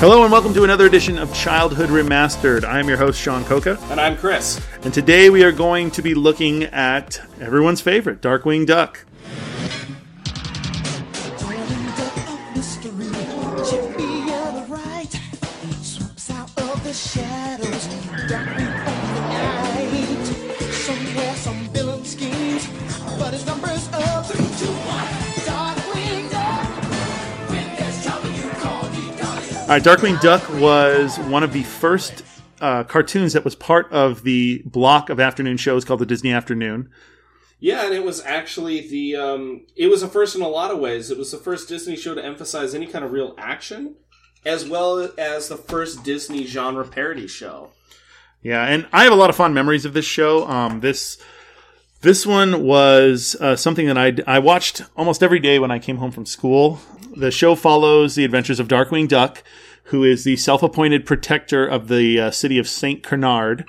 Hello and welcome to another edition of Childhood Remastered. I'm your host, Sean Coca, And I'm Chris. and today we are going to be looking at everyone's favorite, Darkwing Duck. Right, Darkwing Duck was one of the first uh, cartoons that was part of the block of afternoon shows called the Disney Afternoon. Yeah, and it was actually the um, it was a first in a lot of ways. It was the first Disney show to emphasize any kind of real action, as well as the first Disney genre parody show. Yeah, and I have a lot of fond memories of this show. Um, this this one was uh, something that I I watched almost every day when I came home from school. The show follows the adventures of Darkwing Duck, who is the self-appointed protector of the uh, city of Saint Canard.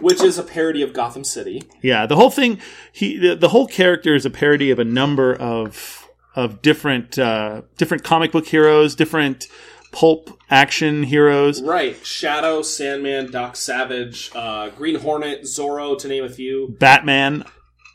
Which is a parody of Gotham City. Yeah, the whole thing he the, the whole character is a parody of a number of of different uh, different comic book heroes, different pulp action heroes. Right. Shadow, Sandman, Doc Savage, uh, Green Hornet, Zorro, to name a few. Batman.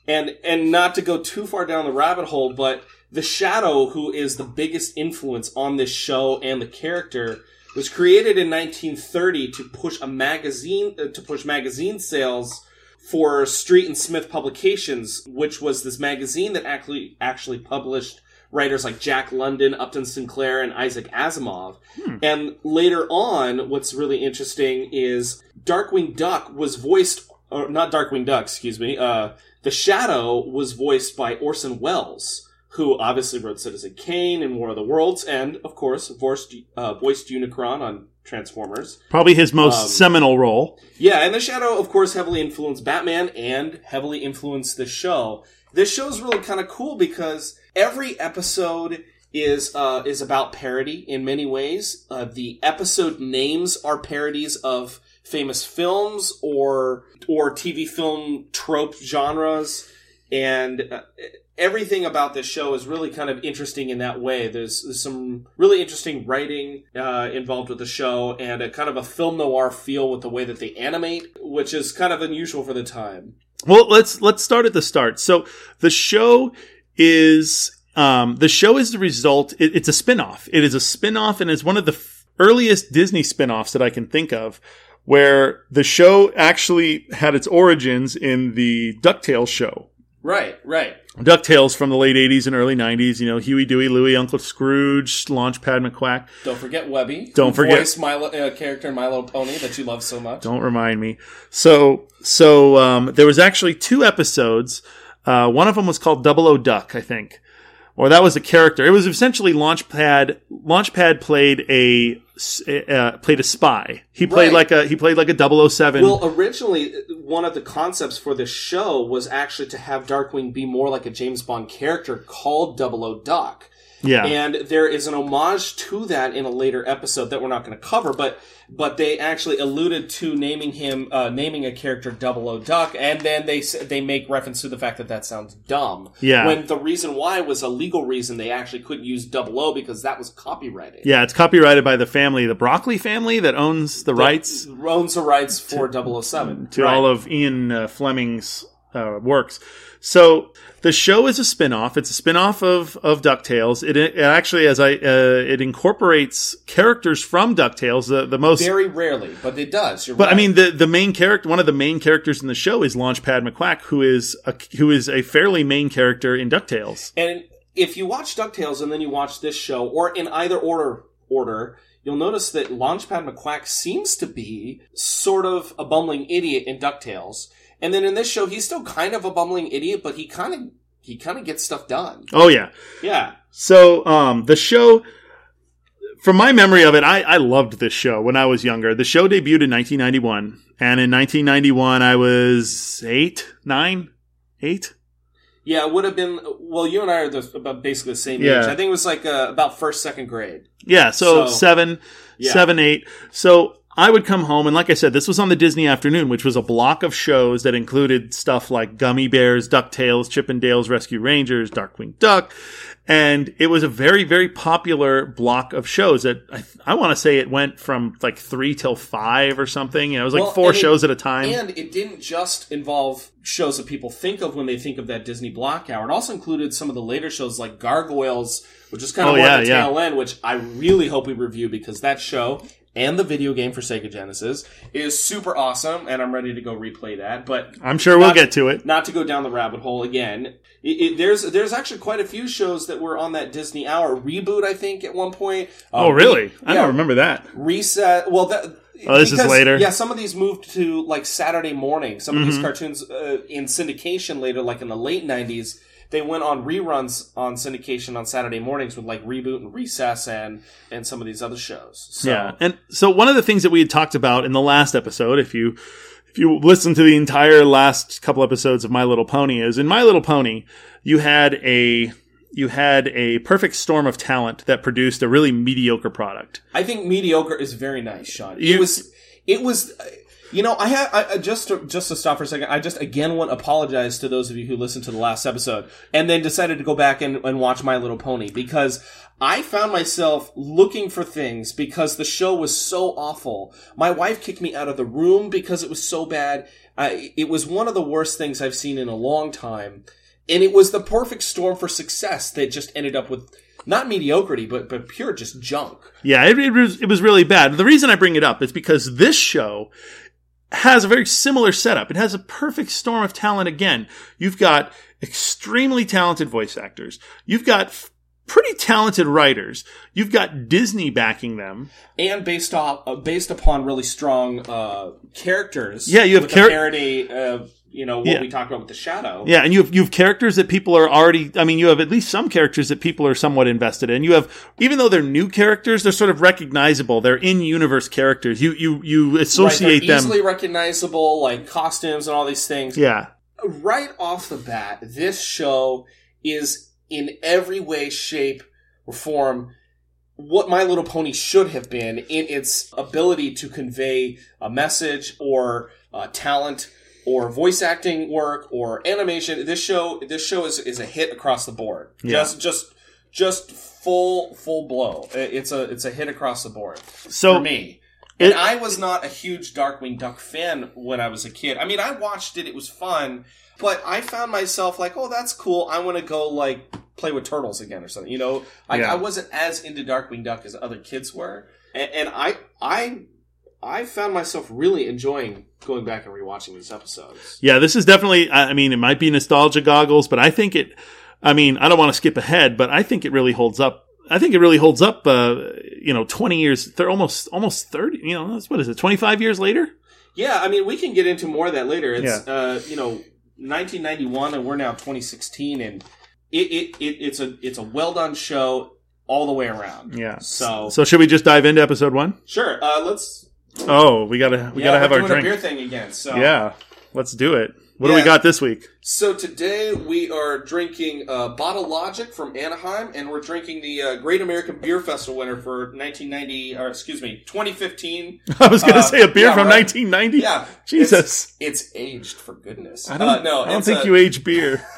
And and not to go too far down the rabbit hole, but the Shadow, who is the biggest influence on this show and the character, was created in 1930 to push a magazine uh, to push magazine sales for Street and Smith Publications, which was this magazine that actually actually published writers like Jack London, Upton Sinclair, and Isaac Asimov. And later on, what's really interesting is Darkwing Duck was voiced, or not Darkwing Duck, excuse me. Uh, the Shadow was voiced by Orson Welles, who obviously wrote Citizen Kane and War of the Worlds, and of course voiced, uh, voiced Unicron on Transformers. Probably his most Um, seminal role. Yeah, and the Shadow, of course, heavily influenced Batman and heavily influenced the show. This show's really kind of cool because every episode is uh, is about parody in many ways. Uh, the episode names are parodies of famous films or or TV film trope genres, and uh, everything about this show is really kind of interesting in that way. There's, there's some really interesting writing uh, involved with the show, and a kind of a film noir feel with the way that they animate, which is kind of unusual for the time. Well, let's let's start at the start. So the show is um, the show is the result. It, it's a spin-off. It is a spin-off and is one of the f- earliest Disney spin-offs that I can think of, where the show actually had its origins in the DuckTales show. Right, right. DuckTales from the late 80s and early 90s, you know, Huey, Dewey, Louie, Uncle Scrooge, Launchpad McQuack. Don't forget Webby. Don't forget- voiced Milo, uh, character in My Little Pony that you love so much. Don't remind me. So, so um, there was actually two episodes. Uh, one of them was called Double O Duck, I think, or that was a character. It was essentially Launchpad. Launchpad played a uh, played a spy. He played Right. like a he played like a 007. Well, originally, one of the concepts for this show was actually to have Darkwing be more like a James Bond character called Double O Duck. Yeah, And there is an homage to that in a later episode that we're not going to cover, but but they actually alluded to naming him, uh, naming a character Double O Duck, and then they they make reference to the fact that that sounds dumb. Yeah. When the reason why was a legal reason, they actually couldn't use Double O because that was copyrighted. yeah. It's copyrighted by the family, the Broccoli family, that owns the rights owns the rights for 007. to Right. all of Ian uh, Fleming's uh, works. So the show is a spin-off. It's a spin-off of, of DuckTales. It, it actually, as I, uh, it incorporates characters from DuckTales. The, the most, Very rarely, but it does. You're but I mean, the, the main character, one of the main characters in the show is Launchpad McQuack, who is a, who is a fairly main character in DuckTales. And if you watch DuckTales and then you watch this show, or in either order, order, you'll notice that Launchpad McQuack seems to be sort of a bumbling idiot in DuckTales. And then in this show, he's still kind of a bumbling idiot, but he kind of he kind of gets stuff done. Oh yeah. Yeah. So um, the show, from my memory of it, I, I loved this show when I was younger. The show debuted in 1991, and in 1991 I was eight, nine, eight. Yeah, it would have been. Well, you and I are the, about basically the same Yeah. age. I think it was like uh, about first, second grade. Yeah, so, So- seven, Yeah. seven, eight. So I would come home, and like I said, this was on the Disney Afternoon, which was a block of shows that included stuff like Gummi Bears, DuckTales, Chip and Dale's Rescue Rangers, Darkwing Duck. and it was a very very popular block of shows that I, I want to say it went from like three till five or something. Know, it was like Well, four and it- shows at a time. And it didn't just involve shows that people think of when they think of that Disney block hour. It also included some of the later shows like Gargoyles, which is kind of Oh, more yeah, the yeah. tail end, which I really hope we review because that show and the video game for Sega Genesis is super awesome, and I'm ready to go replay that. But I'm sure we'll Not- get to it. not to go down the rabbit hole again. It, it, there's there's actually quite a few shows that were on that Disney Hour reboot. I think at one point. Uh, Oh, really? I yeah. don't remember that. reset. Well, that. Oh, this is later? Yeah, some of these moved to like Saturday morning. Some of these Mm-hmm. cartoons uh, in syndication later, like in the late '90s, they went on reruns on syndication on Saturday mornings with like Reboot and Recess and and some of these other shows. So, Yeah, and so one of the things that we had talked about in the last episode, if you if you listen to the entire last couple episodes of My Little Pony, is in My Little Pony, you had a you had a perfect storm of talent that produced a really mediocre product. I think mediocre is very nice, Sean. You- it was, it was, you know, I have I, just to, just to stop for a second. I just again want to apologize to those of you who listened to the last episode and then decided to go back and, and watch My Little Pony because I found myself looking for things because the show was so awful. My wife kicked me out of the room because it was so bad. I, it was one of the worst things I've seen in a long time. And it was the perfect storm for success that just ended up with not mediocrity, but, but pure just junk. Yeah, it, it was it was really bad. The reason I bring it up is because this show has a very similar setup. It has a perfect storm of talent again. You've got extremely talented voice actors. You've got f- pretty talented writers. You've got Disney backing them. and based off uh, based upon really strong uh, characters. Yeah, you have char- parody of you know what Yeah. we talked about with the shadow. Yeah, and you have you have characters that people are already. I mean, you have at least some characters that people are somewhat invested in. You have, even though they're new characters, they're sort of recognizable. They're in universe characters. You you you associate they're them. easily recognizable, like costumes and all these things. yeah, Right off the bat, this show is in every way, shape, or form what My Little Pony should have been in its ability to convey a message or uh, talent or voice acting work or animation. This show, this show is, is a hit across the board. Yeah. Just, just, just full, full blow. It's a, it's a hit across the board so for me. And It- I was not a huge Darkwing Duck fan when I was a kid. I mean, I watched it; it was fun, but I found myself like, "Oh, that's cool. I want to go like play with turtles again or something." You know, like Yeah. I wasn't as into Darkwing Duck as other kids were, and, and I, I, I found myself really enjoying going back and rewatching these episodes. Yeah, this is definitely. I mean, it might be nostalgia goggles, but I think it. I mean, I don't want to skip ahead, but I think it really holds up. I think it really holds up. Uh, you know, twenty years, they're almost almost thirty. You know, that's what is it? Twenty five years later. Yeah, I mean, we can get into more of that later. It's uh, you know, 1991, and we're now 2016, and it, it, it it's a it's a well done show all the way around. Yeah. So, So should we just dive into episode one? sure, uh, let's. Oh, we gotta we yeah, gotta have we're our drink. beer thing again. So Yeah, let's do it. What do we got this week? So today we are drinking uh, Bottle Logic from Anaheim, and we're drinking the uh, Great American Beer Festival winner for 1990, or excuse me, 2015. I was gonna Uh, say a beer yeah, from right. 1990. Yeah, Jesus. it's, it's aged for goodness. I don't, uh, no, I don't think you age beer.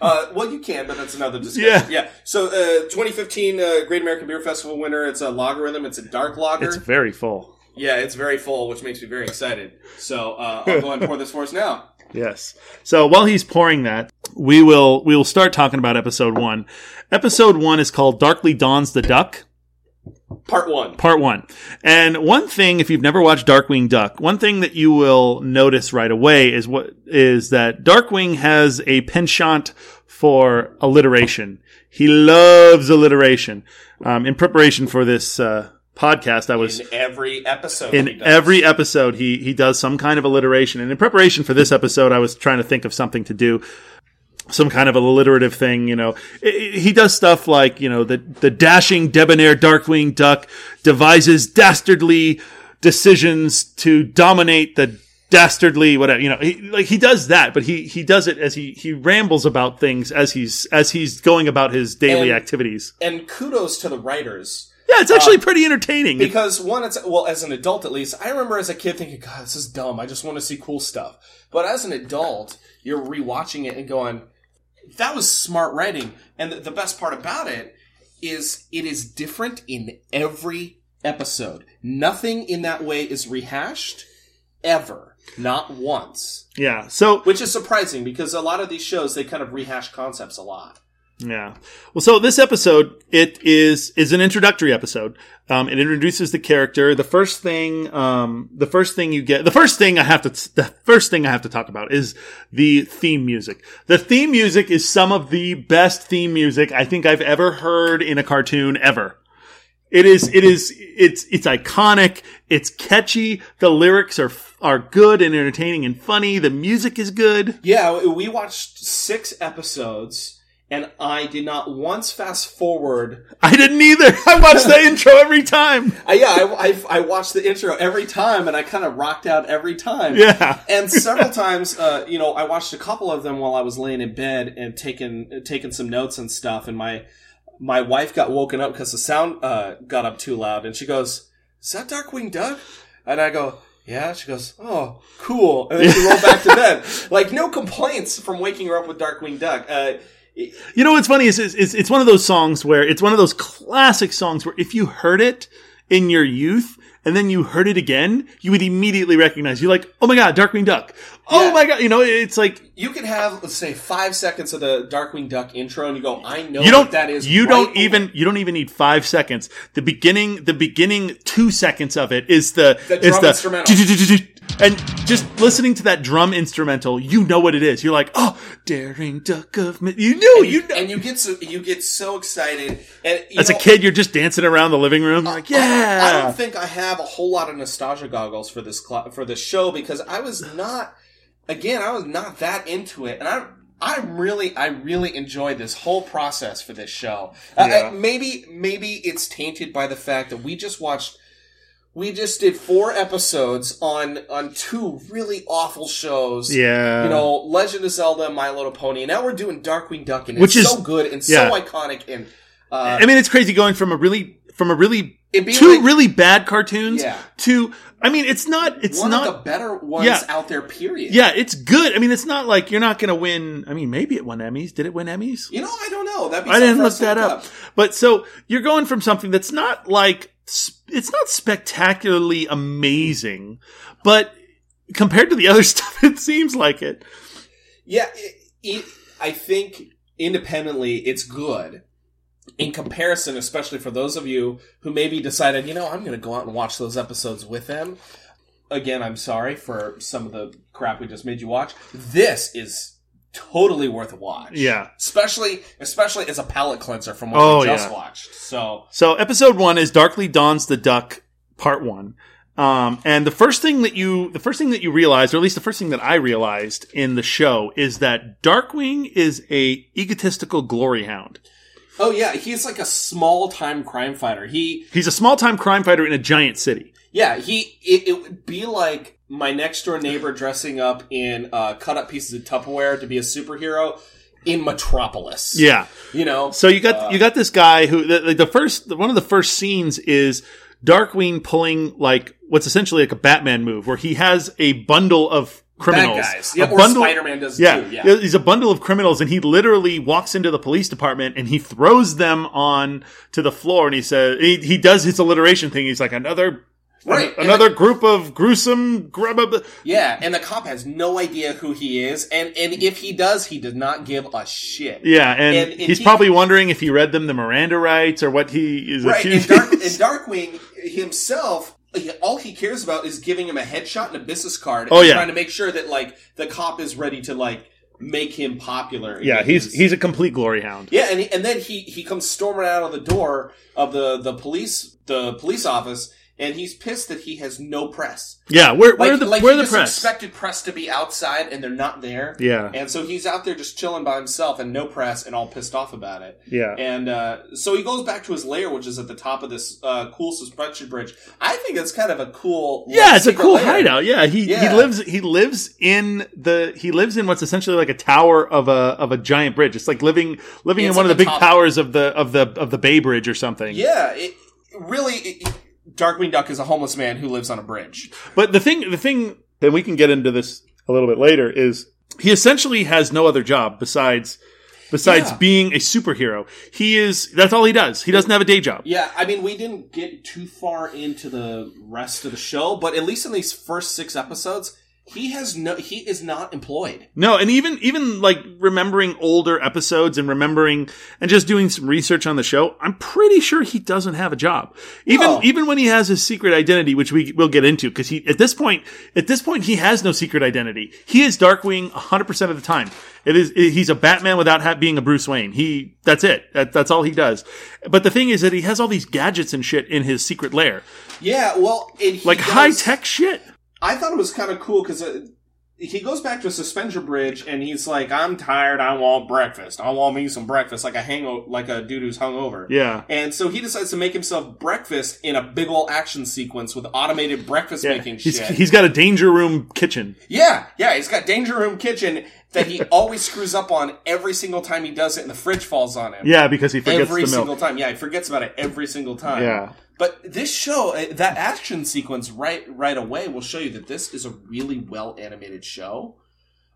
uh, well, you can, but that's another discussion. Yeah. Yeah. So, uh, 2015 uh, Great American Beer Festival winner. It's a Lagerithm. It's a dark lager. It's very full. Yeah, it's very full, which makes me very excited. So, uh, I'll go and pour this for us now. Yes. So while he's pouring that, we will we will start talking about episode one. Episode one is called "Darkly Dawns the Duck." Part one. Part one. And one thing, if you've never watched Darkwing Duck, one thing that you will notice right away is what is that Darkwing has a penchant for alliteration. He loves alliteration. Um, in preparation for this uh, podcast, I was In every episode. in every episode he he does some kind of alliteration. And in preparation for this episode, I was trying to think of something to do some kind of alliterative thing, you know. He does stuff like, you know, the, the dashing, debonair Darkwing Duck devises dastardly decisions to dominate the dastardly whatever, you know, he, like he does that, but he, he does it as he, he rambles about things as he's, as he's going about his daily And- activities. And kudos to the writers. Yeah, it's actually uh, pretty entertaining. Because one, it's well, as an adult at least, I remember as a kid thinking, "God, this is dumb. I just want to see cool stuff." But as an adult, you're rewatching it and going, that was smart writing. And the, the best part about it is it is different in every episode. Nothing in that way is rehashed ever. Not once. Yeah. So Which is surprising because a lot of these shows they kind of rehash concepts a lot. Yeah. Well, so this episode, it is, is an introductory episode. Um, it introduces the character. The first thing, um, the first thing you get, the first thing I have to, the first thing I have to talk about is the theme music. The theme music is some of the best theme music I think I've ever heard in a cartoon ever. It is, it is, it's, it's iconic. It's catchy. The lyrics are, are good and entertaining and funny. The music is good. Yeah, we watched six episodes and I did not once fast forward. I didn't either. I watched the intro every time. I, yeah, I, I, I, watched the intro every time, and I kind of rocked out every time. Yeah, and several times, uh, you know, I watched a couple of them while I was laying in bed and taking taking some notes and stuff. And my my wife got woken up because the sound uh, got up too loud, and she goes, "Is that Darkwing Duck?" And I go, yeah, she goes, oh, cool. And then she rolled back to bed. Like, no complaints from waking her up with Darkwing Duck. Uh, you know what's funny is, is, is it's one of those songs where it's one of those classic songs where if you heard it in your youth and then you heard it again, you would immediately recognize. You're like, oh my god, Darkwing Duck. Oh Yeah. my god, you know, it's like You can have, let's say, five seconds of the Darkwing Duck intro, and you go, "I know you don't what that is." you right don't away." even you don't even need five seconds. The beginning the beginning two seconds of it is the, The is drum the instrumental. And just listening to that drum instrumental, you know what it is. You're like, oh, daring duck of mi-" you knew and you you, know. and you get so you get so excited. And you As a kid, you're just dancing around the living room. You're like, I- I, don't think I have a whole lot of nostalgia goggles for this cl- for this show because I was not. Again, I was not that into it, and I. I really, I really enjoyed this whole process for this show. Uh, Yeah. uh, maybe, maybe it's tainted by the fact that we just watched, we just did four episodes on on two really awful shows. yeah. you know, Legend of Zelda, My Little Pony, and now we're doing Darkwing Duck, and Which it's is- so good and yeah. so iconic, and uh, I mean, it's crazy going from a really from a really two like really bad cartoons Yeah. to I mean, it's not it's one not of the better ones Yeah. out there. Period. yeah, it's good. I mean, it's not like you're not going to win. I mean, maybe it won Emmys. Did it win Emmys? You know, I don't know. That'd I didn't look that up. But so you're going from something that's not like it's not spectacularly amazing, but compared to the other stuff, it seems like it. Yeah, it, it, I think independently, it's good. In comparison, especially for those of you who maybe decided, you know, I'm going to go out and watch those episodes with them. Again, I'm sorry for some of the crap we just made you watch. This is totally worth a watch. Yeah. especially especially as a palate cleanser from what Oh, we just yeah. watched. So So episode one is Darkly Dawns the Duck, part one. Um, and the first thing that you, the first thing that you realized, or at least the first thing that I realized in the show is that Darkwing is a egotistical glory hound. Oh yeah, he's like a small time crime fighter. He He's a small time crime fighter in a giant city. yeah, he it, it would be like my next door neighbor dressing up in uh, cut up pieces of Tupperware to be a superhero in Metropolis. Yeah. You know. So you got Uh, you got this guy who the, the first one of the first scenes is Darkwing pulling like what's essentially like a Batman move where he has a bundle of criminals. Bad guys. Yeah, A or bundle- Spider-Man does yeah, too. Yeah. he's a bundle of criminals, and he literally walks into the police department and he throws them on to the floor, and he says he, he does his alliteration thing. He's like another. Right, and another group of gruesome grub. Yeah, and the cop has no idea who he is, and and if he does, he does not give a shit. Yeah, and, And- and he's he- probably wondering if he read them the Miranda rights or what he is Right, and. Dark, and Darkwing himself, all he cares about is giving him a headshot and a business card. Oh, and yeah. trying to make sure that like the cop is ready to like make him popular. yeah, he's he's a complete glory hound. yeah, and he, and then he he comes storming out of the door of the the police the police office, and he's pissed that he has no press. Yeah, where Like, where are the like where he the press? expected press to be outside, and they're not there. Yeah, And so he's out there just chilling by himself and no press and all pissed off about it. yeah. And uh, so he goes back to his lair, which is at the top of this uh, cool suspension bridge. I think it's kind of a cool. Yeah, it's a cool lair. hideout. Yeah, he Yeah. he lives he lives in the he lives in what's essentially like a tower of a of a giant bridge. It's like living living in one of the the big towers of the of the of the Bay Bridge or something. Yeah, it, really, it, Darkwing Duck is a homeless man who lives on a bridge. But the thing the thing that we can get into this a little bit later is he essentially has no other job besides besides Yeah. being a superhero. He is that's all he does. He doesn't have a day job. Yeah, I mean, we didn't get too far into the rest of the show, but at least in these first six episodes, he has no, he is not employed. No, and even even like remembering older episodes and remembering and just doing some research on the show, I'm pretty sure he doesn't have a job. Even No. even when he has his secret identity, which we will get into, because he at this point at this point he has no secret identity. He is Darkwing 100 percent of the time. It is he's a Batman without ha- being a Bruce Wayne. He that's it. That, that's all he does. But the thing is that he has all these gadgets and shit in his secret lair, Yeah, well, like does- high tech shit. I thought it was kind of cool because uh, he goes back to a suspension bridge and he's like, "I'm tired. I want breakfast. I want me some breakfast." Like a hango, like a dude who's hungover. Yeah. And so he decides to make himself breakfast in a big old action sequence with automated breakfast Yeah, making he's, shit. he's got a danger room kitchen. Yeah, yeah, he's got danger room kitchen that he always screws up on every single time he does it, and the fridge falls on him. Yeah, because he forgets every single time. Yeah, he forgets about it every single time. Yeah. But this show, uh, that action sequence right right away will show you that this is a really well animated show.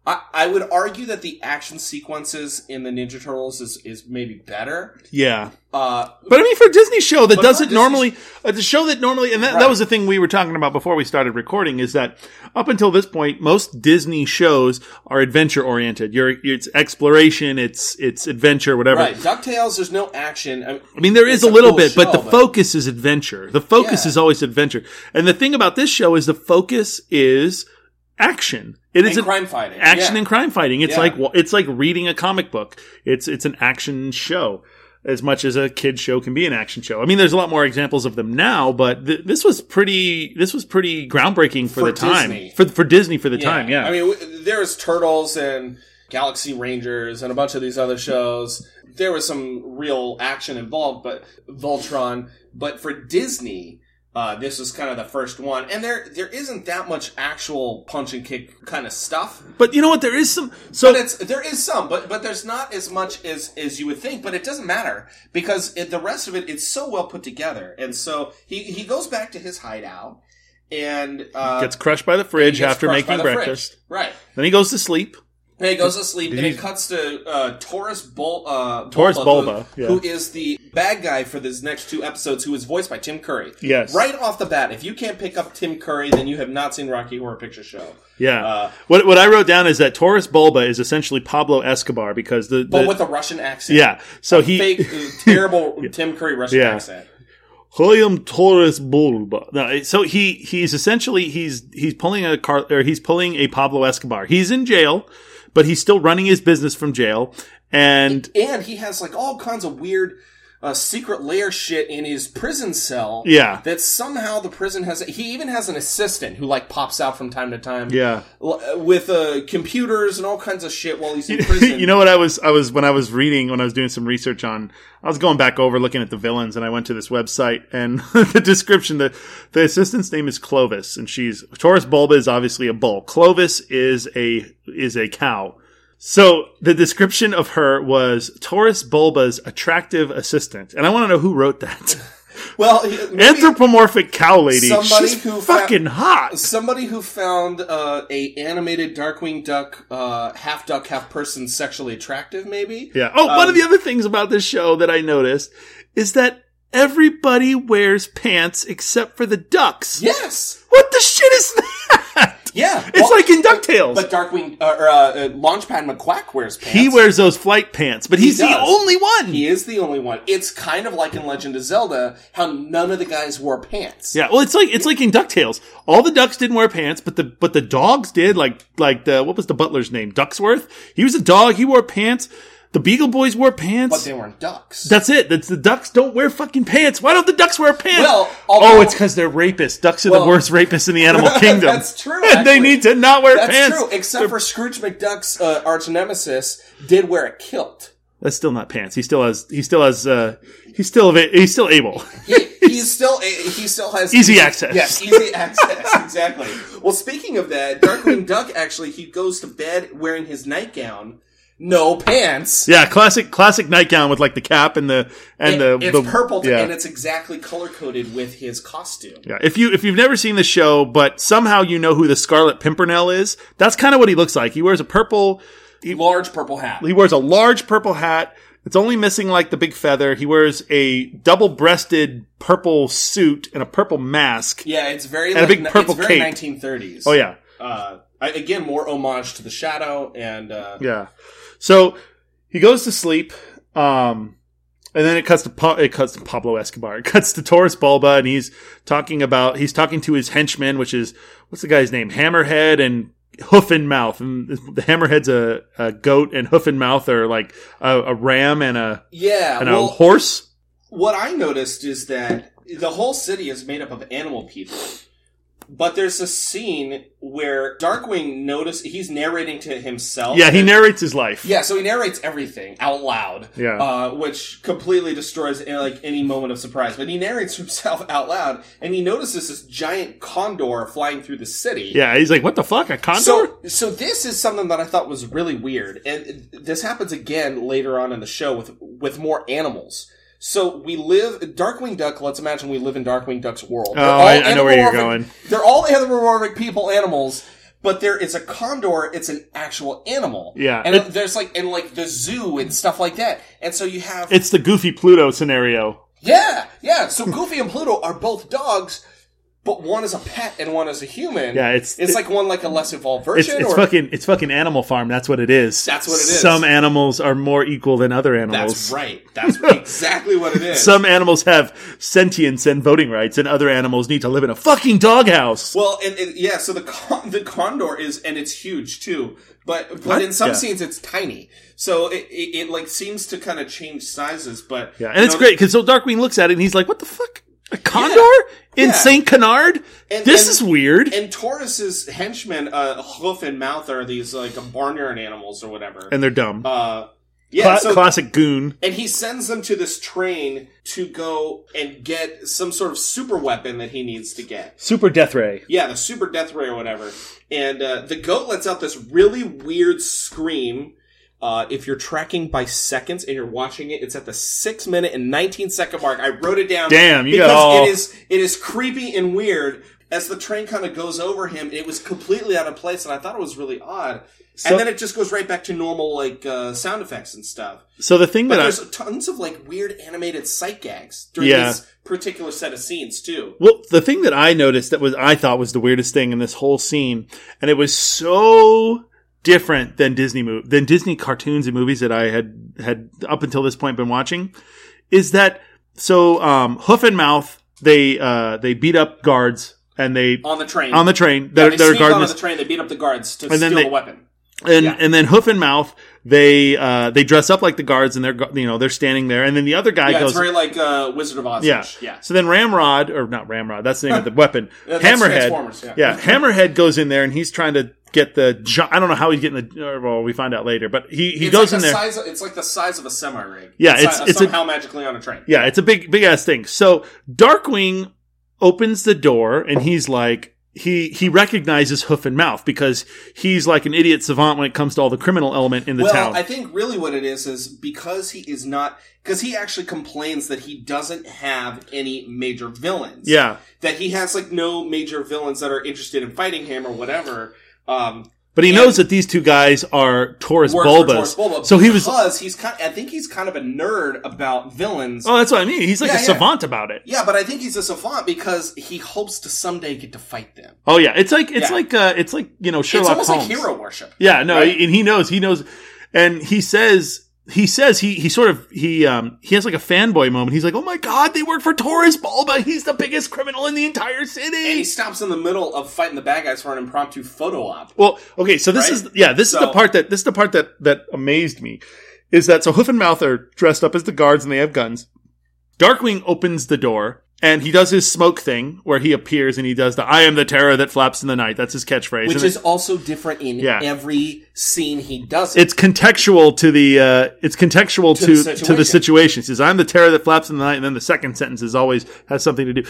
I, I would argue that the action sequences in the Ninja Turtles is, is maybe better. Yeah. Uh, But I mean, for a Disney show that does for it normally, uh, the show that normally, and that, Right. that was the thing we were talking about before we started recording, is that up until this point, most Disney shows are adventure oriented. You're, it's exploration, it's it's adventure, whatever. right, Ducktales. There's no action. I mean, I mean, there is a little cool bit, but the but- focus is adventure. The focus Yeah. is always adventure. And the thing about this show is the focus is action. It is and an crime fighting. action yeah. and crime fighting. It's Yeah. like it's like reading a comic book. It's it's an action show as much as a kid show can be an action show. I mean, there's a lot more examples of them now, but th- this was pretty this was pretty groundbreaking for, For the time Disney. for for Disney for the time. Yeah, I mean, w- there's Turtles and Galaxy Rangers and a bunch of these other shows. There was some real action involved, but Voltron. But for Disney, uh, this was kind of the first one, and there there isn't that much actual punch and kick kind of stuff. but you know what? There is some. So But it's there is some, but but there's not as much as as you would think. But it doesn't matter because it, the rest of it it's so well put together, and so he he goes back to his hideout and uh, gets crushed by the fridge after making the fridge. breakfast. right? Then he goes to sleep. And he goes to sleep, and he- it cuts to uh, Taurus Bul- uh, Taurus who- Bulba, yeah. who is the bad guy for this next two episodes, who is voiced by Tim Curry. Yes. Right off the bat, if you can't pick up Tim Curry, then you have not seen Rocky Horror Picture Show. Yeah. Uh, what what I wrote down is that Taurus Bulba is essentially Pablo Escobar because the, But the with a Russian accent. yeah. So he Fake, uh, terrible Tim Curry Russian Yeah. accent. William Torres Bulba. No, so he he's essentially he's he's pulling a car or he's pulling a Pablo Escobar. He's in jail, but he's still running his business from jail. And And he has like all kinds of weird uh, secret layer shit in his prison cell. yeah, That somehow the prison has. He even has an assistant who like pops out from time to time. yeah. with uh, computers and all kinds of shit while he's in prison. you know what I was I was when I was reading when I was doing some research on I was going back over looking at the villains and I went to this website and the description the the assistant's name is Clovis and she's Taurus Bulba is obviously a bull. Clovis is a is a cow. So the description of her was Taurus Bulba's attractive assistant. And I want to know who wrote that. well, Anthropomorphic cow lady. Somebody She's who fa- fucking hot. somebody who found uh, a animated Darkwing Duck, uh, half duck, half person, sexually attractive. Maybe. Yeah. Oh, one Um, of the other things about this show that I noticed is that everybody wears pants except for the ducks. Yes. What the shit is that? Yeah. It's Well, like in DuckTales. But Darkwing uh, or uh, uh, Launchpad McQuack wears pants. he wears those flight pants, but he's the only one. He is the only one. It's kind of like in Legend of Zelda, how none of the guys wore pants. yeah, well, it's like it's like in Ducktales. All the ducks didn't wear pants, but the but the dogs did. Like like the what was the butler's name? Ducksworth. He was a dog. He wore pants. The Beagle Boys wore pants. But they weren't ducks. That's it. That's the ducks don't wear fucking pants. Why don't the ducks wear pants? Well, oh, it's because they're rapists. Ducks are the worst rapists in the animal kingdom. That's true, And they need to not wear pants. That's pants. true, except for Scrooge McDuck's uh, arch nemesis did wear a kilt. That's still not pants. He still has. He still has. Uh, he's still. He's still able. He, he's still he still has Easy access. Yes, easy access. Exactly. Well, speaking of that, Darkwing Duck actually he goes to bed wearing his nightgown, no pants. Yeah, classic. Classic nightgown with like the cap and the and It- the. it's the, purple Yeah. and it's exactly color coded with his costume. yeah. If you if you've never seen the show, but somehow you know who the Scarlet Pimpernel is, that's kind of what he looks like. He wears a purple Large purple hat. he wears a large purple hat. It's only missing like the big feather. He wears a double-breasted purple suit and a purple mask. Yeah, it's very a like, big purple it's very cape. 1930s. Oh yeah, Uh, I, again, more homage to the Shadow and uh, yeah. So he goes to sleep. Um, and then it cuts to pa- it cuts to Pablo Escobar. It cuts to Taurus Bulba, and he's talking about he's talking to his henchman, which is what's the guy's name? Hammerhead and Hoof and Mouth. And the Hammerhead's a, a goat, and Hoof and Mouth are like a, a ram and a yeah. and well, a horse. what I noticed is that the whole city is made up of animal people. But there's a scene where Darkwing notice he's narrating to himself. Yeah, he and- narrates his life. Yeah, so he narrates everything out loud. Yeah. Uh, which completely destroys uh, like any moment of surprise. But he narrates himself out loud, and he notices this giant condor flying through the city. Yeah, he's like, what the fuck, a condor? So, so this is something that I thought was really weird, and this happens again later on in the show with with more animals. So we live Darkwing Duck. Let's imagine we live in Darkwing Duck's world. Oh, I- I know where you're going. They're all anthropomorphic people, animals. But there is a condor. It's an actual animal. Yeah. and It- there's like in like the zoo and stuff like that. And so you have it's the Goofy Pluto scenario. yeah, yeah. So Goofy and Pluto are both dogs, but one is a pet and one is a human. Yeah, it's- it's it- like one like a less evolved version. it's or fucking it's fucking Animal Farm. That's what it is. That's what it is. Some animals are more equal than other animals. That's right. That's exactly what it is. Some animals have sentience and voting rights, and other animals need to live in a fucking doghouse. well, and, and yeah. So the con- the condor is, and it's huge too. But but What? in some Yeah. scenes it's tiny. So it, it, it like seems to kind of change sizes. But Yeah, and it's know, great because so Darkwing looks at it and he's like, "What the fuck? A condor in Yeah. Saint Canard? And- this and- is weird." And Taurus's henchmen, uh, hoof and mouth, are these like barnyard animals or whatever. And they're dumb. uh, yeah. Cla- so classic goon. And he sends them to this train to go and get some sort of super weapon that he needs to get. Super Death Ray. Yeah, the super death ray or whatever. And uh, the goat lets out this really weird scream. Uh, if you're tracking by seconds and you're watching it, it's at the six minute and 19 second mark. I wrote it down. Damn, you because all- it is it is creepy and weird as the train kind of goes over him. It was completely out of place, and I thought it was really odd. So- and then it just goes right back to normal like uh, sound effects and stuff. So the thing But that I there's tons of like weird animated sight gags during Yeah. this particular set of scenes too. Well, the thing that I noticed that was I thought was the weirdest thing in this whole scene, and it was so different than Disney mov- than Disney cartoons and movies that I had had up until this point been watching, is that so um, Hoof and Mouth they uh, they beat up guards and they On the train. on the train yeah, that, they are guarding onto the train. They beat up the guards to steal they- the weapon. and Yeah. and then Hoof and Mouth they uh, they dress up like the guards and they're you know they're standing there and then the other guy Yeah, goes it's very like uh, Wizard of Oz. yeah. yeah. So then Ramrod, or not Ramrod, that's the name of the weapon. Yeah, Hammerhead. Transformers, yeah. Hammerhead goes in there and he's trying to get the. I don't know how he's getting the. or, Well, we find out later, but he he It's goes like in the there. Size of, it's like the size of a semi rig. Yeah, it's- it's a- somehow magically on a train. Yeah, it's a big big ass thing. So Darkwing opens the door and he's like. He he recognizes Hoof and Mouth because he's like an idiot savant when it comes to all the criminal element in the well, town. I think really what it is is because he is not because he actually complains that he doesn't have any major villains. yeah, that he has like no major villains that are interested in fighting him or whatever. Um, but he knows that these two guys are Taurus Bulbas. Bulba so he was. because he's kind. I think he's kind of a nerd about villains. Oh, that's what I mean. He's like Yeah, a yeah. savant about it. Yeah, but I think he's a savant because he hopes to someday get to fight them. Oh yeah, it's like it's Yeah. like uh, it's like you know Sherlock it's almost Holmes. like hero worship. Yeah, no, Right? and he knows, he knows, and he says, he says, he he sort of he um he has like a fanboy moment. He's like, oh my god, they work for Taurus Bulba. He's the biggest criminal in the entire city." And he stops in the middle of fighting the bad guys for an impromptu photo op. Well, okay, so this Right? is yeah, this is the part that this is the part that that amazed me, is that so Hoof and Mouth are dressed up as the guards and they have guns. Darkwing opens the door. And he does his smoke thing where he appears and he does the "I am the terror that flaps in the night." That's his catchphrase. Which is also different in Yeah. every scene he does. It. it's contextual to the uh, it's contextual to the to the, situation. situation. He says, "I'm the terror that flaps in the night," and then the second sentence is always has something to do.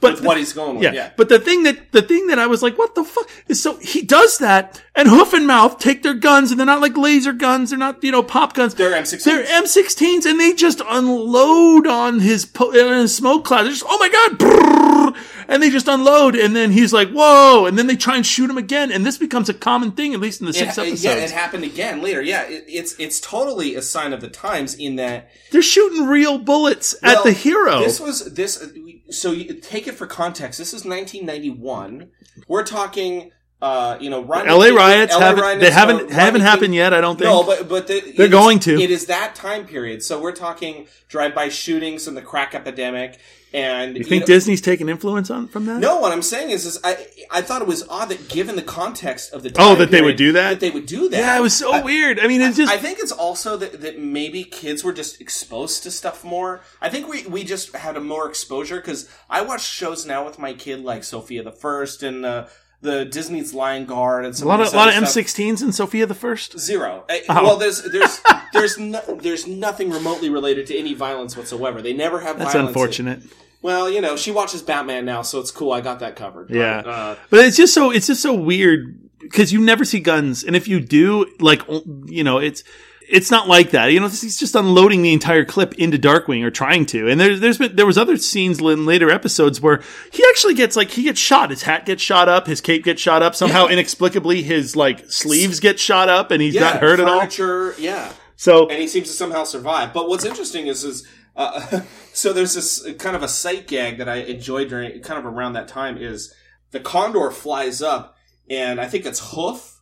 But with what he's going with. yeah, Yeah. but the thing that the thing that I was like, "What the fuck?" is so he does that, and Hoof and Mouth take their guns, and they're not like laser guns, they're not you know pop guns. They're M16s. They're M16s, and they just unload on his po- his smoke cloud. They're just, oh "Oh my god!" brrr," and they just unload, and then he's like, "Whoa!" and then they try and shoot him again, and this becomes a common thing, at least in the six It- episodes. yeah, it happened again later. Yeah, it, it's it's totally a sign of the times in that They're shooting real bullets at the hero. This was this. So you take it for context. This is 1991. We're talking. Uh, you know, L.A. riots LA haven't riots, they haven't uh, haven't happened King- yet. I don't think. No, but but the, They're it is- going to. It is that time period. So we're talking drive-by shootings and the crack epidemic. And you think know- Disney's taking influence on from that? No, what I'm saying is, is I I thought it was odd that given the context of the Oh, that they would do that? that they would do that. Yeah, it was so I- weird. I mean, it's just I think it's also that, that maybe kids were just exposed to stuff more. I think we, we just had a more exposure because I watch shows now with my kid like Sofia the First and uh, the Disney's Lion Guard and a lot of a lot of. M16s in Sofia the First. Zero. Oh. Well, there's there's there's no, there's nothing remotely related to any violence whatsoever. They never have. Violence. That's violence. unfortunate. Well, you know, she watches Batman now, so it's cool. I got that covered. But, Yeah. uh, But it's just so it's just so weird because you never see guns, and if you do, like you know, it's it's not like that. You know, he's just unloading the entire clip into Darkwing or trying to. And there's there's been there was other scenes in later episodes where he actually gets like he gets shot. His hat gets shot up. His cape gets shot up. Somehow inexplicably his like sleeves get shot up, and he's yeah, not hurt at all. Yeah. So and he seems to somehow survive. But what's interesting is, is uh, so there's this kind of a sight gag that I enjoyed during kind of around that time is the condor flies up, and I think it's Hoof.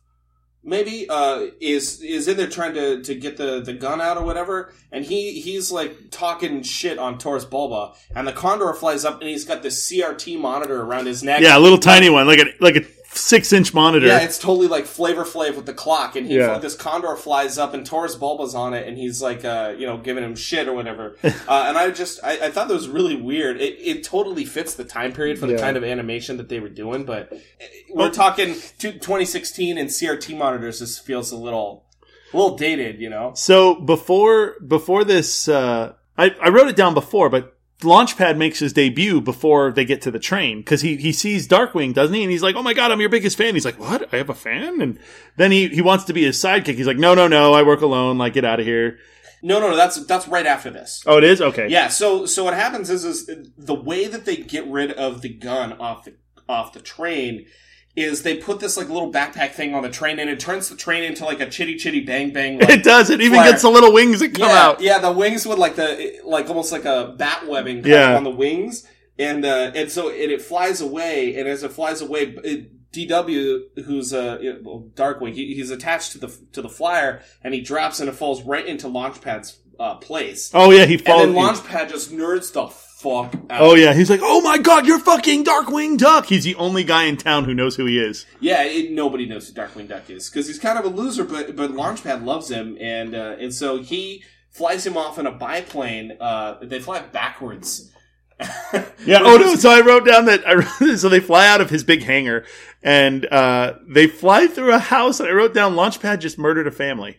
Maybe uh, is is in there trying to, to get the, the gun out or whatever, and he he's like talking shit on Taurus Bulba, and the condor flies up and he's got this CRT monitor around his neck. yeah, a little tiny one, like a like a six inch monitor. Yeah, it's totally like Flavor Flav with the clock, and he Yeah. this condor flies up, and Taurus Bulba's on it, and he's like, uh, you know, giving him shit or whatever. uh, and I just, I, I thought that was really weird. It, it totally fits the time period for the Yeah. kind of animation that they were doing, but we're talking to 2016 and CRT monitors. This feels a little, a little dated, you know. So before before this, uh, I, I wrote it down before, but Launchpad makes his debut before they get to the train because he he sees Darkwing, doesn't he? And he's like, "Oh my god, I'm your biggest fan." He's like, "What? I have a fan?" And then he he wants to be his sidekick. He's like, "No, no, no, I work alone. Like, get out of here." No, no, no, that's that's right after this. Oh, it is okay. Yeah, so so what happens is is the way that they get rid of the gun off the off the train is they put this like little backpack thing on the train and it turns the train into like a chitty chitty bang bang. Like, It does. It even Flare. gets the little wings that come yeah, out. yeah, the wings with like the like almost like a bat webbing Yeah. on the wings, and uh, and so and it flies away, and as it flies away. It, DW, who's uh, know, well, Darkwing, he, he's attached to the to the flyer, and he drops and it falls right into Launchpad's uh, place. Oh yeah, he falls. And then Launchpad just nerds the fuck out. oh yeah, he's like, "Oh my god, you're fucking Darkwing Duck." He's the only guy in town who knows who he is. Yeah, it, nobody knows who Darkwing Duck is because he's kind of a loser, but but Launchpad loves him, and uh, and so he flies him off in a biplane. Uh, they fly backwards. Yeah. Oh no. So I wrote down that I wrote, so they fly out of his big hangar and uh, they fly through a house. And I wrote down Launchpad just murdered a family.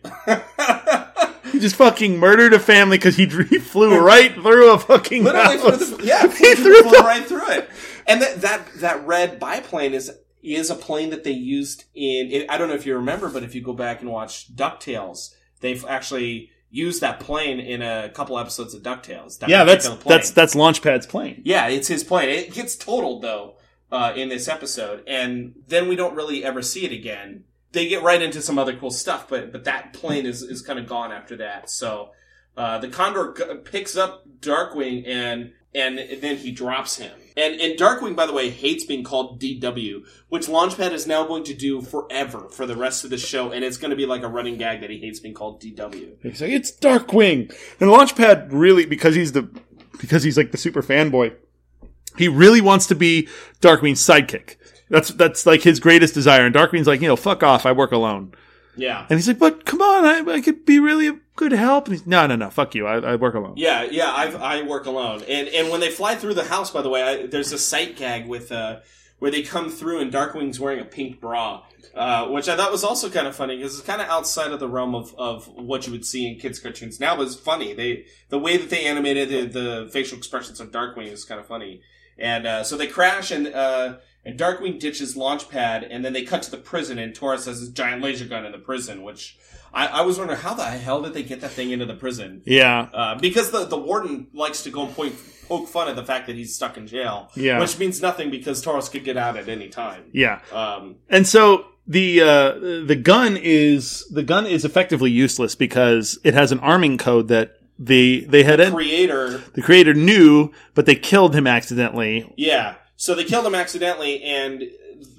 He just fucking murdered a family because he, he flew right through a fucking Literally house. through the, yeah, he flew, threw flew the- right through it. And that that that red biplane is is a plane that they used in. It, I don't know if you remember, but if you go back and watch Ducktales, they've actually used that plane in a couple episodes of Ducktales. That Yeah, that's plane. that's that's Launchpad's plane. Yeah, it's his plane. It gets totaled though uh, in this episode, and then we don't really ever see it again. They get right into some other cool stuff, but but that plane is is kind of gone after that. So uh, the Condor g- picks up Darkwing and and then he drops him. And and Darkwing, by the way, hates being called DW, which Launchpad is now going to do forever for the rest of the show, and it's going to be like a running gag that he hates being called DW. He's like, it's Darkwing, and Launchpad really because he's the because he's like the super fanboy. He really wants to be Darkwing's sidekick. That's that's like his greatest desire. And Darkwing's like, you know, fuck off. I work alone. Yeah. And he's like, but come on, I, I could be really a good help. And he's, no, no, no, fuck you. I, I work alone. Yeah, yeah, I've, I work alone, and and when they fly through the house, by the way, I, there's a sight gag with uh, where they come through and Darkwing's wearing a pink bra, uh, which I thought was also kind of funny because it's kind of outside of the realm of, of what you would see in kids' cartoons now. But it's funny they the way that they animated the, the facial expressions of Darkwing is kind of funny, and uh, so they crash and uh, and Darkwing ditches Launchpad, and then they cut to the prison, and Taurus has his giant laser gun in the prison, which I, I was wondering how the hell did they get that thing into the prison? Yeah. Uh, because the, the warden likes to go and point poke fun at the fact that he's stuck in jail. Yeah. Which means nothing because Taurus could get out at any time. Yeah. Um, And so the uh, the gun is the gun is effectively useless because it has an arming code that the they had en- creator, the creator knew, but they killed him accidentally. yeah. So they killed him accidentally, and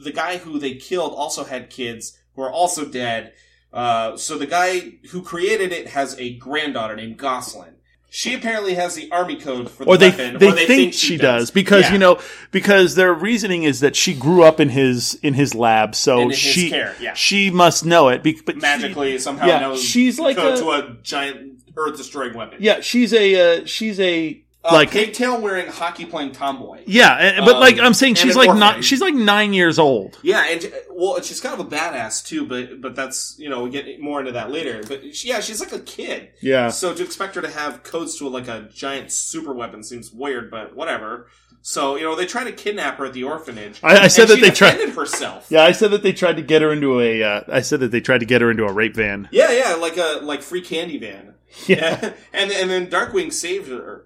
the guy who they killed also had kids who are also dead. Uh, so the guy who created it has a granddaughter named Gosalyn. She apparently has the army code for the Or they weapon, they, or they think, she does, because Yeah. you know because their reasoning is that she grew up in his in his lab, so In she care, yeah. she must know it. But she- magically somehow yeah, knows she's like a- to a giant earth destroying weapon. yeah, she's a uh, she's a Uh, like pigtail wearing hockey playing tomboy. yeah, but Um, like I'm saying, she's like not she's like nine years old. Yeah, and well, she's kind of a badass too, but but that's you know we get more into that later. But she, yeah, she's like a kid. Yeah, So to expect her to have codes to like a giant super weapon seems weird, but whatever. So you know they try to kidnap her at the orphanage. I- I said that they tried- defended herself. yeah. I said that they tried to get her into a. Uh, I said that they tried to get her into a rape van. Yeah, yeah, like a like free candy van. Yeah. and and then Darkwing saved her.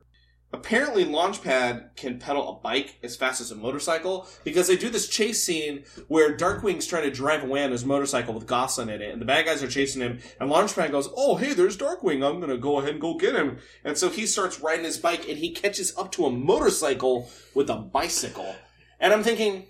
Apparently, Launchpad can pedal a bike as fast as a motorcycle because they do this chase scene where Darkwing's trying to drive away on his motorcycle with Gosalyn in it, and the bad guys are chasing him. And Launchpad goes, "Oh, hey, there's Darkwing. I'm gonna go ahead and go get him." And so he starts riding his bike, and he catches up to a motorcycle with a bicycle. And I'm thinking,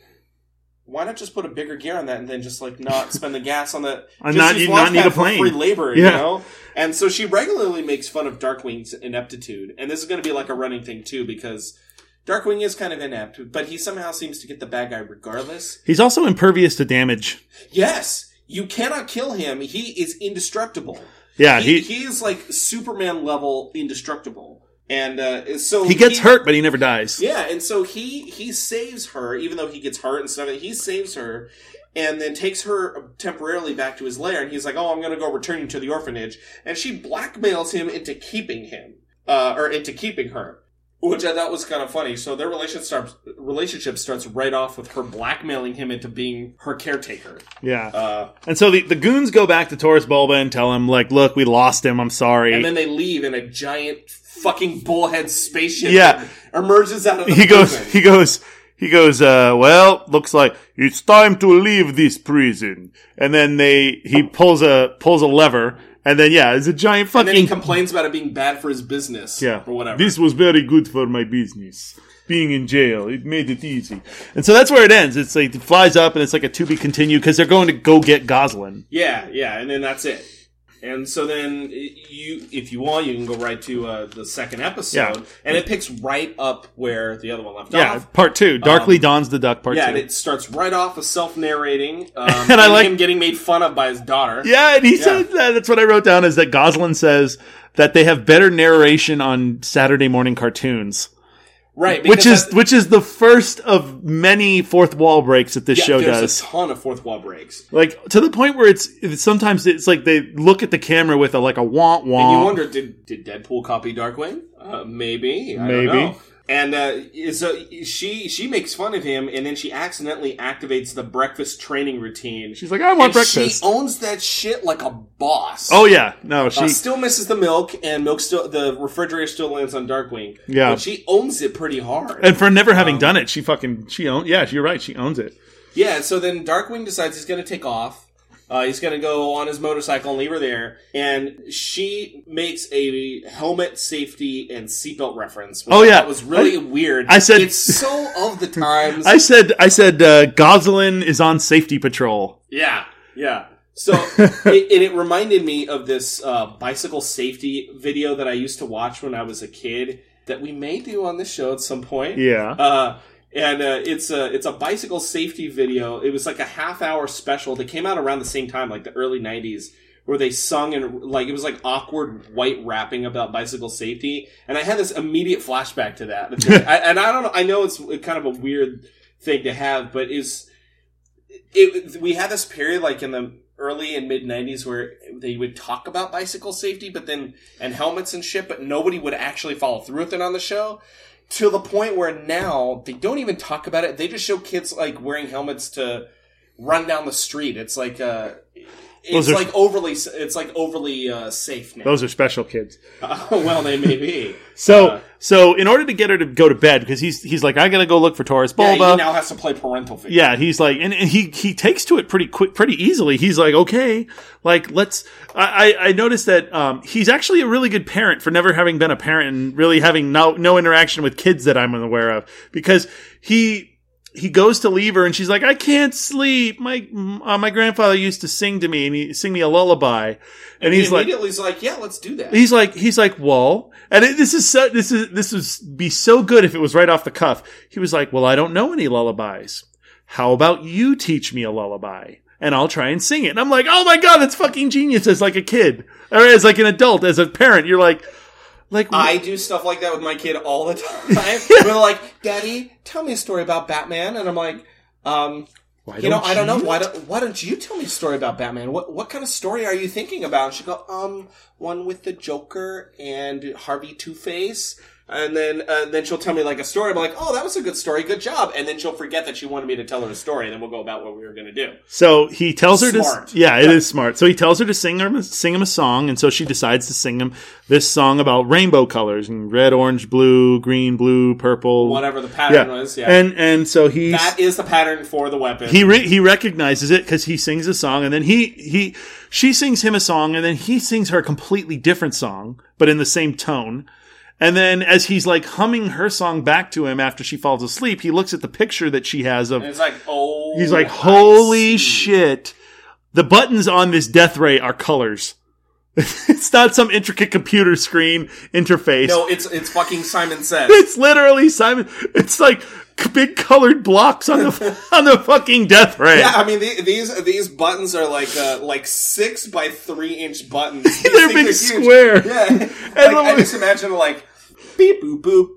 why not just put a bigger gear on that and then just like not spend the gas on the And just not- use not need a for plane. free labor, Yeah. you know? And so she regularly makes fun of Darkwing's ineptitude, and this is going to be like a running thing too because Darkwing is kind of inept, but he somehow seems to get the bad guy regardless. He's also impervious to damage. Yes, you cannot kill him; he is indestructible. Yeah, he, he he is like Superman level indestructible, and uh, so he gets hurt, but he never dies. yeah, and so he he saves her, even though he gets hurt and stuff. He saves her, and then takes her temporarily back to his lair. And he's like, "Oh, I'm going to go return you to the orphanage." And she blackmails him into keeping him, uh, or into keeping her, which I thought was kind of funny. So their relationship starts relationship starts right off with her blackmailing him into being her caretaker. Yeah. Uh, And so the, the goons go back to Taurus Bulba and tell him, like, look, we lost him. I'm sorry. and then they leave in a giant fucking bullhead spaceship. Yeah. emerges out of the he goes, he goes, he goes, uh, well, looks like it's time to leave this prison. And then they, he pulls a, pulls a lever. And then, yeah, it's a giant fucking. and then he complains about it being bad for his business. yeah, or whatever. This was very good for my business. Being in jail, it made it easy. And so that's where it ends. It's like, it flies up and it's like a to be continued because they're going to go get Gosalyn. Yeah, yeah, and then that's it. And so then you, if you want, you can go right to uh, the second episode, Yeah. and it picks right up where the other one left Yeah, off. Yeah, part two. Darkly Dawns the Duck, part Yeah, two. and it starts right off with self-narrating, um, And and, I like- him getting made fun of by his daughter. Yeah, and he Yeah. said that. That's what I wrote down is that Gosalyn says that they have better narration on Saturday morning cartoons, right. which is which is the first of many fourth wall breaks that this yeah, show there's does. a ton of fourth wall breaks, like to the point where it's, it's sometimes it's like they look at the camera with a like a wah and you wonder did did Deadpool copy Darkwing? Uh, maybe, I Maybe. And uh, so she she makes fun of him, and then she accidentally activates the breakfast training routine. She's like, I want And breakfast. She owns that shit like a boss. oh yeah, no, she Uh, still misses the milk, and milk still the refrigerator still lands on Darkwing. Yeah. but she owns it pretty hard. and for never Um, having done it, she fucking she owns. Yeah, you're right. She owns it. yeah, so then Darkwing decides he's going to take off. Uh, he's going to go on his motorcycle and leave her there, and she makes a helmet, safety, and seatbelt reference. Oh, yeah. thought was really weird. I said- it's so of the times. I said I said uh, Gosalyn is on safety patrol. Yeah, yeah. So it, and it reminded me of this uh, bicycle safety video that I used to watch when I was a kid that we may do on the show at some point. Yeah. Uh, and uh, it's a it's a bicycle safety video. It was like a half hour special that came out around the same time, like the early '90s, where they sung and like it was like awkward white rapping about bicycle safety. And I had this immediate flashback to that. I, and I don't know. I know it's kind of a weird thing to have, but is it? We had this period like in the early and mid '90s where they would talk about bicycle safety, but then and helmets and shit, but nobody would actually follow through with it on the show. To the point where now they don't even talk about it. They just show kids like wearing helmets to run down the street. It's like uh, it's are- like overly. It's like overly uh, safe now. Those are special kids. well, they may be. So, Uh, so in order to get her to go to bed, because he's he's like, I gotta go look for Taurus Yeah, Bulba. he now has to play parental figure. Yeah, he's like, and, and he he takes to it pretty quick, pretty easily. He's like, okay, like let's. I I I noticed that um, he's actually a really good parent for never having been a parent and really having no no interaction with kids that I'm aware of because he. He goes to leave her, and she's like, "I can't sleep. My uh, my grandfather used to sing to me, and he sing me a lullaby." And He he's like, immediately is like, "Yeah, let's do that." He's like, he's like, well, and it, this is so, this is, this would be so good if it was right off the cuff. He was like, well, I don't know any lullabies. How about you teach me a lullaby and I'll try and sing it? And I'm like, oh my God, that's fucking genius as like a kid or as like an adult, as a parent. You're like, like, I do stuff like that with my kid all the time. We're like, "Daddy, tell me a story about Batman," and I'm like, um, why you know, I don't know. Why don't Why don't you tell me a story about Batman? What What kind of story are you thinking about? And she go, um, one with the Joker and Harvey Two Face. And then, uh, then she'll tell me like a story. I'm like, oh, that was a good story. Good job. And then she'll forget that she wanted me to tell her a story, and then we'll go about what we were going to do. So he tells her Smart. to, yeah, it is smart. So he tells her to sing her, sing him a song, and so she decides to sing him this song about rainbow colors and red, orange, blue, green, blue, purple, Whatever the pattern was, yeah. And and so he that is the pattern for the weapon. he re- he recognizes it because he sings a song, and then he he she sings him a song, and then he sings her a completely different song, but in the same tone. And then as he's like humming her song back to him after she falls asleep, he looks at the picture that she has of. and it's like, oh, He's like, "Holy shit! The buttons on this death ray are colors. it's not some intricate computer screen interface. No, it's it's fucking Simon Says. It's literally Simon. It's like big colored blocks on the on the fucking death ray. Yeah, I mean the, these these buttons are like uh, like six by three inch buttons. They're big are huge. square. Yeah, And like, I just imagine like beep boop boop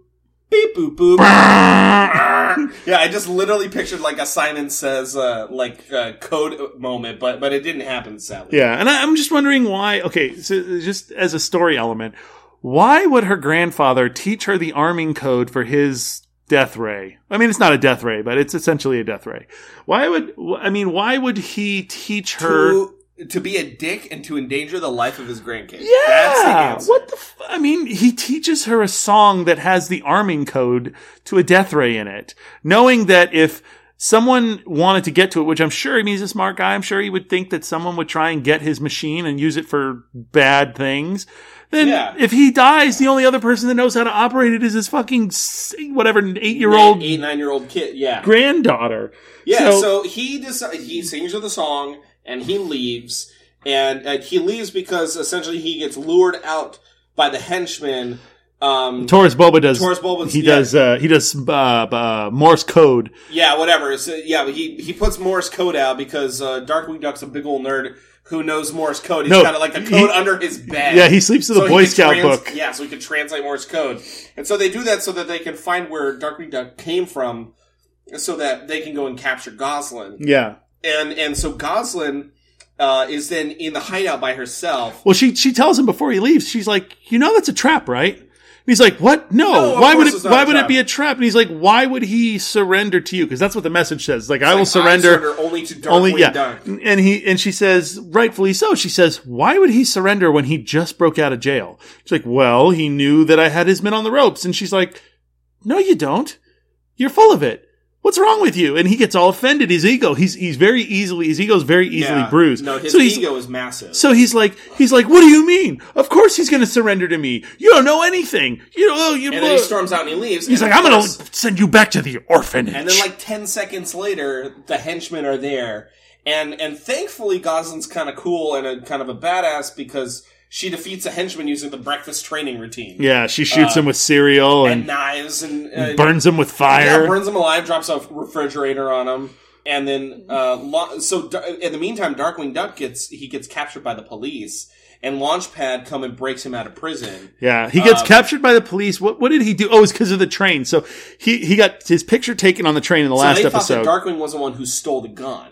beep boop boop. yeah, I just literally pictured like a Simon Says uh, like uh, code moment, but but it didn't happen sadly. Yeah, and I, I'm just wondering why. Okay, so just as a story element, why would her grandfather teach her the arming code for his death ray? I mean, it's not a death ray, but it's essentially a death ray. Why would I mean? Why would he teach her? To, to be a dick and to endanger the life of his grandkids. yeah, That's the answer. what the? F- I mean, he teaches her a song that has the arming code to a death ray in it, knowing that if someone wanted to get to it, which I'm sure I mean, he's a smart guy, I'm sure he would think that someone would try and get his machine and use it for bad things. Then Yeah. if he dies, the only other person that knows how to operate it is his fucking whatever eight year old eight nine year old kid. Yeah, granddaughter. Yeah, So- so, he decides he sings her the song and he leaves, and uh, he leaves because essentially he gets lured out by the henchmen. Um, Taurus Bulba does. Taurus Bulba's- he yeah. does. Uh, he does uh, uh, Morse code. yeah, whatever. So, yeah, he he puts Morse code out because uh, Darkwing Duck's a big old nerd who knows Morse code. He's No, got like a he- code under his bed. Yeah, he sleeps with a he Boy Scout trans- book. Yeah, so he can translate Morse code, and so they do that so that they can find where Darkwing Duck came from, so that they can go and capture Gosalyn. Yeah. And and so Gosalyn uh, is then in the hideout by herself. Well, she she tells him before he leaves. She's like, "You know that's a trap, right?" And he's like, "What? No. No, why would it? Why would it be a trap?" And he's like, "Why would he surrender to you? Because that's what the message says. Like, I will Like, surrender." only to Darkwing only yeah, and he and she says, rightfully so. She says, "Why would he surrender when he just broke out of jail?" She's like, "Well, he knew that I had his men on the ropes." And she's like, "No, you don't. You're full of it. What's wrong with you?" And he gets all offended. His ego. He's he's very easily. His ego's very easily Yeah. bruised. No, his so he's ego is massive. so he's like, he's like, what do you mean? Of course he's going to surrender to me. You don't know anything. You know. You and then he storms out and he leaves. he's like, I'm going to send you back to the orphanage. And then, like ten seconds later, the henchmen are there, and and thankfully, Gosalyn's kind of cool and a kind of a badass because she defeats a henchman using the breakfast training routine yeah, she shoots Uh, him with cereal and and, knives and uh, burns him with Yeah, fire. burns him alive, drops a refrigerator on him, and then uh, so in the meantime, Darkwing Duck gets he gets captured by the police, and Launchpad come and breaks him out of prison. yeah, he gets Um, captured by the police. What what did he do? Oh, it's because of the train. So he he got his picture taken on the train in the So last episode. Darkwing was the one who stole the gun.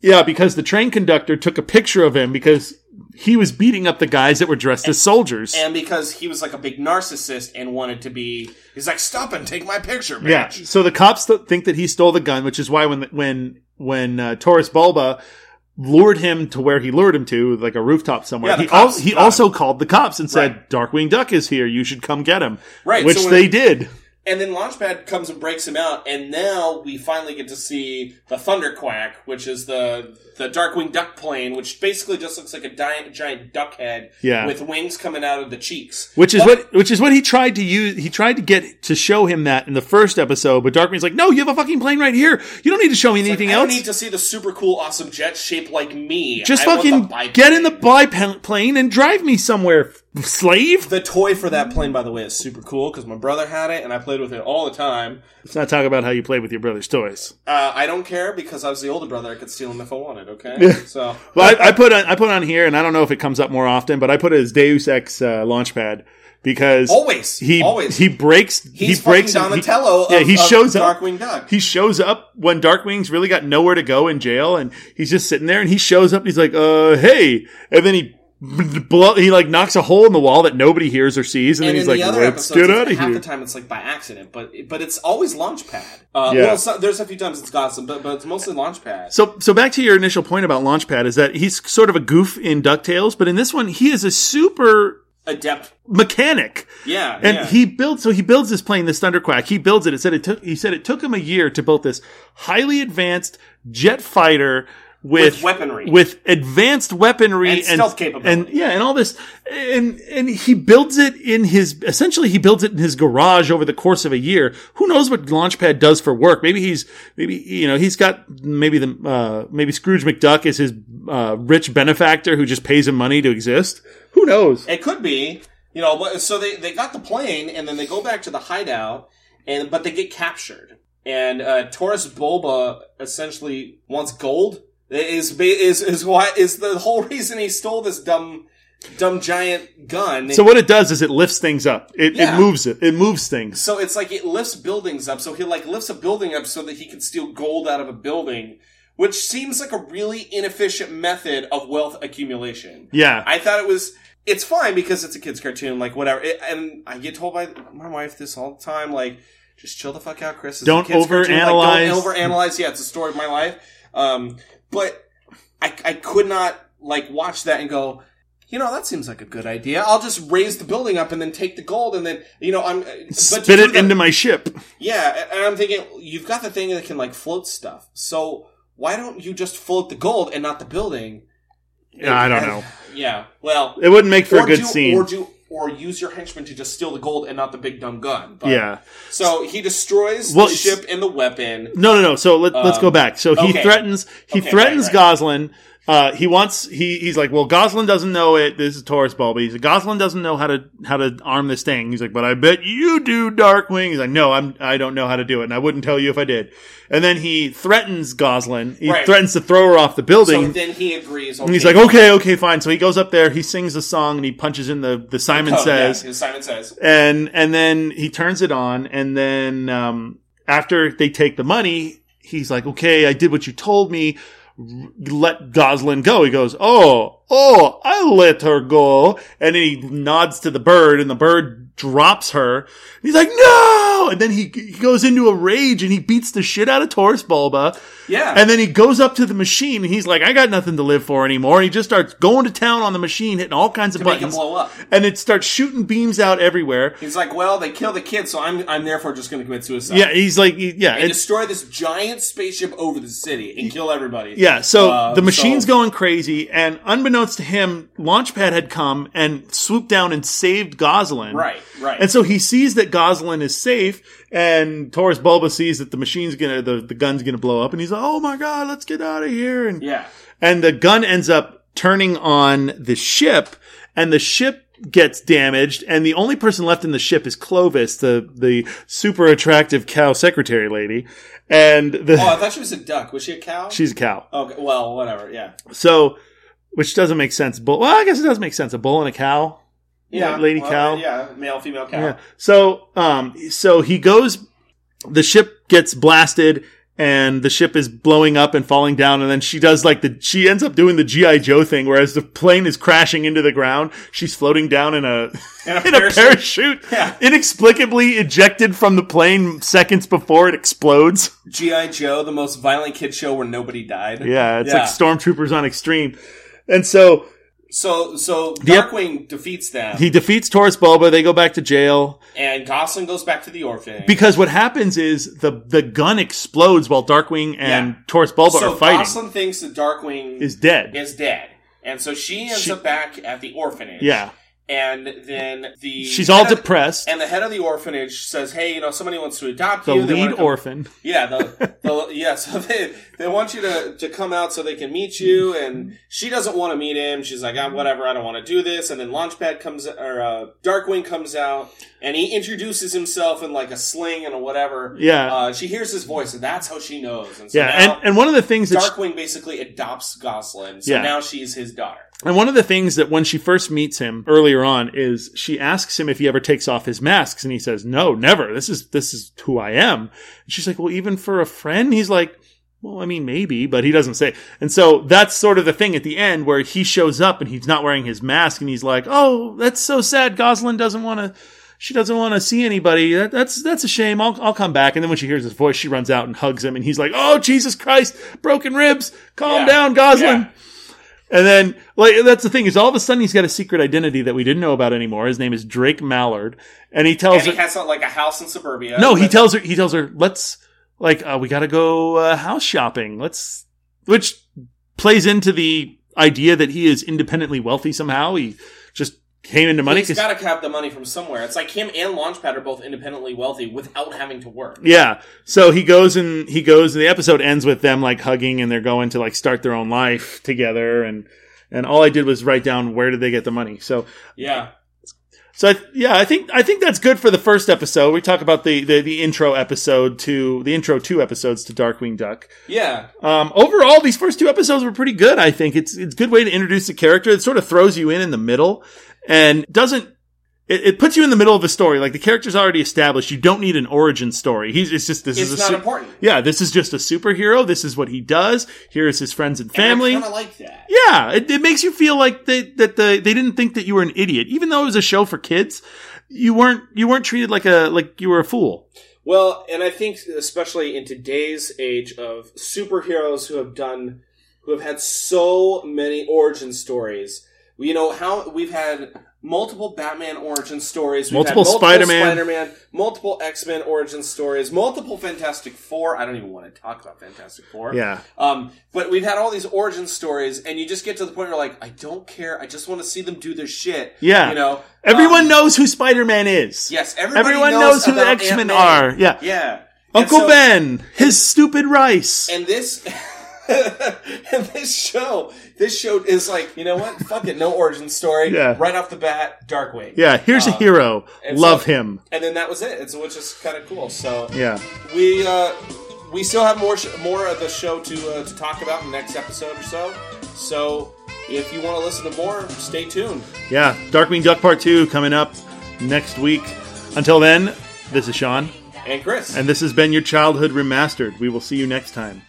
Yeah, because the train conductor took a picture of him because he was beating up the guys that were dressed as soldiers. And because he was like a big narcissist and wanted to be, he's like, stop and take my picture, bitch. yeah. So the cops th- think that he stole the gun, which is why when when when uh, Taurus Bulba lured him to where he lured him to, like a rooftop somewhere, Yeah, he, al- he also called the cops and said, Right. "Darkwing Duck is here. You should come get him." Right, Which so they did. And then Launchpad comes and breaks him out, and now we finally get to see the Thunderquack, which is the the Darkwing Duck plane, which basically just looks like a giant, giant duck head Yeah. with wings coming out of the cheeks. Which is But- what which is what he tried to use. He tried to get to show him that in the first episode, but Darkwing's like, "No, you have a fucking plane right here. You don't need to show me anything else I don't need to see the super cool, awesome jet shaped like me. Just I fucking get in the biplane and drive me somewhere, slave." The toy for that plane, by the way, is super cool because my brother had it and I played with it all the time. Let's not talk about how you played with your brother's toys. Uh, I don't care because I was the older brother. I could steal them if I wanted. Okay, so Well, I, I put on I put on here, and I don't know if it comes up more often, but I put it as Deus Ex uh, Launchpad because always, he always he breaks He's he breaks fucking he- Donatello. yeah, he of shows up. Darkwing Duck. He shows up when Darkwing's really got nowhere to go in jail, and he's just sitting there, and he shows up, and he's like, "Uh, hey," and then he. Blow, he like knocks a hole in the wall that nobody hears or sees, and, and then he's like, the "Let's get out of half here." the time it's like by accident, but but it's always Launchpad. Uh, Yeah. Well, so, there's a few times it's Gotham, but but it's mostly Launchpad. So, so back to your initial point about Launchpad is that he's sort of a goof in Ducktales, but in this one, he is a super Adept, mechanic. yeah, And yeah. he builds, so he builds this plane, this Thunderquack. He builds it. It said it took, he said it took him a year to build this highly advanced jet fighter with, With weaponry. with advanced weaponry And stealth capability. and yeah, and all this, and and he builds it in his essentially he builds it in his garage over the course of a year. Who knows what Launchpad does for work? Maybe he's maybe you know he's got maybe the uh, maybe Scrooge McDuck is his uh, rich benefactor who just pays him money to exist. Who knows? It could be, you know. So they they got the plane, and then they go back to the hideout, and but they get captured, and uh, Taurus Bulba essentially wants gold. Is is is why is the whole reason he stole this dumb dumb giant gun. So what it does is it lifts things up. It, Yeah. it moves it. It moves things. So it's like it lifts buildings up. So he like lifts a building up so that he can steal gold out of a building, which seems like a really inefficient method of wealth accumulation. Yeah. I thought it was. It's fine because it's a kids' cartoon, like whatever. It, and I get told by my wife this all the time, like just chill the fuck out, Chris. It's Don't kid's cartoon. Like, overanalyze. don't overanalyze. Yeah, it's a story of my life. Um, but I I could not like watch that and go. You know that seems like a good idea. I'll just raise the building up and then take the gold and then you know I'm uh, but Spit it that- into my ship. yeah, and I'm thinking you've got the thing that can like float stuff. So why don't you just float the gold and not the building? Yeah, I don't know. Yeah, well, It wouldn't make for a good do, scene. or do or use your henchman to just steal the gold and not the big dumb gun. But- yeah. So he destroys Well, the ship and the weapon. No, no, no. So let, let's Um, go back. So he okay. threatens. He Okay, threatens right, Gosalyn. Uh, he wants. He he's like, well, Gosalyn doesn't know it. This is Taurus Bulba. He's like, Gosalyn doesn't know how to how to arm this thing. He's like, but I bet you do, Darkwing. He's like, no, I'm I don't know how to do it, and I wouldn't tell you if I did. And then he threatens Gosalyn. He Right. threatens to throw her off the building. So then he agrees. and he's like, okay, okay, fine. So he goes up there. He sings a song and he punches in the the Simon oh, says yeah, Simon says. and and then he turns it on and then um, after they take the money he's like okay i did what you told me let gosalyn go. He goes oh oh i let her go. And he nods to the bird and the bird drops her he's like no and then he, he goes into a rage and he beats the shit out of Taurus Bulba. Yeah. And then he goes up to the machine and he's like, I got nothing to live for anymore. And he just starts going to town on the machine, hitting all kinds of to make it buttons. And it starts shooting beams out everywhere. He's like, well, they kill the kid, so I'm I'm therefore just going to commit suicide. Yeah, he's like, yeah, and destroy this giant spaceship over the city and kill everybody. yeah. So Uh, the machine's so- going crazy, and unbeknownst to him, Launchpad had come and swooped down and saved Gosalyn. Right, right. And so he sees that Gosalyn is safe, and Taurus Bulba sees that the machine's gonna, the, the gun's gonna blow up, and he's like, "Oh my god, let's get out of here!" And yeah. and the gun ends up turning on the ship, and the ship gets damaged, and the only person left in the ship is Clovis, the the super attractive cow secretary lady, and the Oh, I thought she was a duck. Was she a cow? she's a cow. Okay, well, whatever. Yeah. So, which doesn't make sense. Bull. Well, I guess it does make sense. A bull and a cow. Yeah. lady well, cow. Yeah, male, female cow. Yeah. So, um, so he goes. The ship gets blasted, and the ship is blowing up and falling down. And then she does like the, she ends up doing the G.I. Joe thing, whereas the plane is crashing into the ground, she's floating down in a, In a in a parachute. parachute, Yeah. inexplicably ejected from the plane seconds before it explodes. GI Joe, the most violent kid show where nobody died. Yeah, it's Yeah. like stormtroopers on extreme. And so So so Yep. Darkwing defeats them, he defeats Taurus Bulba. They go back to jail and Gosalyn goes back to the orphanage. because what happens is the the gun explodes while Darkwing and Yeah. Taurus Bulba so are fighting. Gosalyn thinks that Darkwing is dead. is dead, and so she ends She- up back at the orphanage. yeah, and then the she's all of- depressed. And the head of the orphanage says, "Hey, you know, somebody wants to adopt The you. They wanna lead come- orphan. Yeah, the, the yeah. So they they want you to to come out so they can meet you, and she doesn't want to meet him. She's like, ah, whatever, I don't want to do this. And then Launchpad comes or uh, Darkwing comes out, and he introduces himself in like a sling and a whatever. Yeah. Uh, she hears his voice, and that's how she knows. And so Yeah, now and, and one of the things that she- Darkwing basically adopts Gosalyn, so Yeah. now she's his daughter. And one of the things that when she first meets him earlier on is she asks him if he ever takes off his masks and he says, no, never. This is, this is who I am. And she's like, well, even for a friend? He's like, well, I mean, maybe, but he doesn't say. And so that's sort of the thing at the end where he shows up and he's not wearing his mask and he's like, oh, that's so sad. Gosalyn doesn't want to, she doesn't want to see anybody. That, that's, that's a shame. I'll, I'll come back. And then when she hears his voice, she runs out and hugs him and he's like, oh, Jesus Christ, broken ribs. Calm Yeah. down, Gosalyn. Yeah. And then, like, that's the thing is all of a sudden he's got a secret identity that we didn't know about anymore. His name is Drake Mallard. And he tells And he her, has like a house in suburbia. no, he tells her, he tells her, let's, like, uh, we gotta go, uh, house shopping. Let's, which plays into the idea that he is independently wealthy somehow. He just came into money. He's got to have the money from somewhere. It's like him and Launchpad are both independently wealthy without having to work. Yeah. So he goes and he goes and the episode ends with them like hugging and they're going to like start their own life together and and all I did was write down where did they get the money. So Yeah. so I, yeah, I think I think that's good for the first episode. We talk about the, the the intro episode to the intro two episodes to Darkwing Duck. Yeah. Um, overall, these first two episodes were pretty good. I think it's it's a good way to introduce the character. It sort of throws you in in the middle and doesn't. It, it puts you in the middle of a story. Like the character's already established. You don't need an origin story. He's it's just this It's is not su- important. yeah. This is just a superhero. This is what he does. Here's his friends and family. And I kind of like that. Yeah, it, it makes you feel like they, that the they didn't think that you were an idiot, even though it was a show for kids. You weren't you weren't treated like a like you were a fool. Well, and I think especially in today's age of superheroes who have done, who have had so many origin stories. You know how we've had multiple Batman origin stories, we've Multiple had Spider-Man. Spider-Man, multiple X-Men origin stories, multiple Fantastic Four. I don't even want to talk about Fantastic Four. Yeah, Um, but we've had all these origin stories, and you just get to the point where like, I don't care. I just want to see them do their shit. Yeah. you know. everyone Um, knows who Spider Man is. Yes, everyone knows, knows, who the X Men Aunt May. are. Yeah, Yeah, Uncle so- Ben, his stupid rice. and this and this show this show is like you know what fuck it no origin story Yeah. right off the bat darkwing yeah, here's a Uh, hero. Love so- him. and then that was it it's which is kind of cool so Yeah, we uh we still have more sh- more of the show to uh, to talk about in the next episode or so so if you want to listen to more stay tuned yeah. Darkwing Duck Part Two coming up next week. Until then, this is Sean, and chris and this has been your Childhood Remastered. We will see you next time.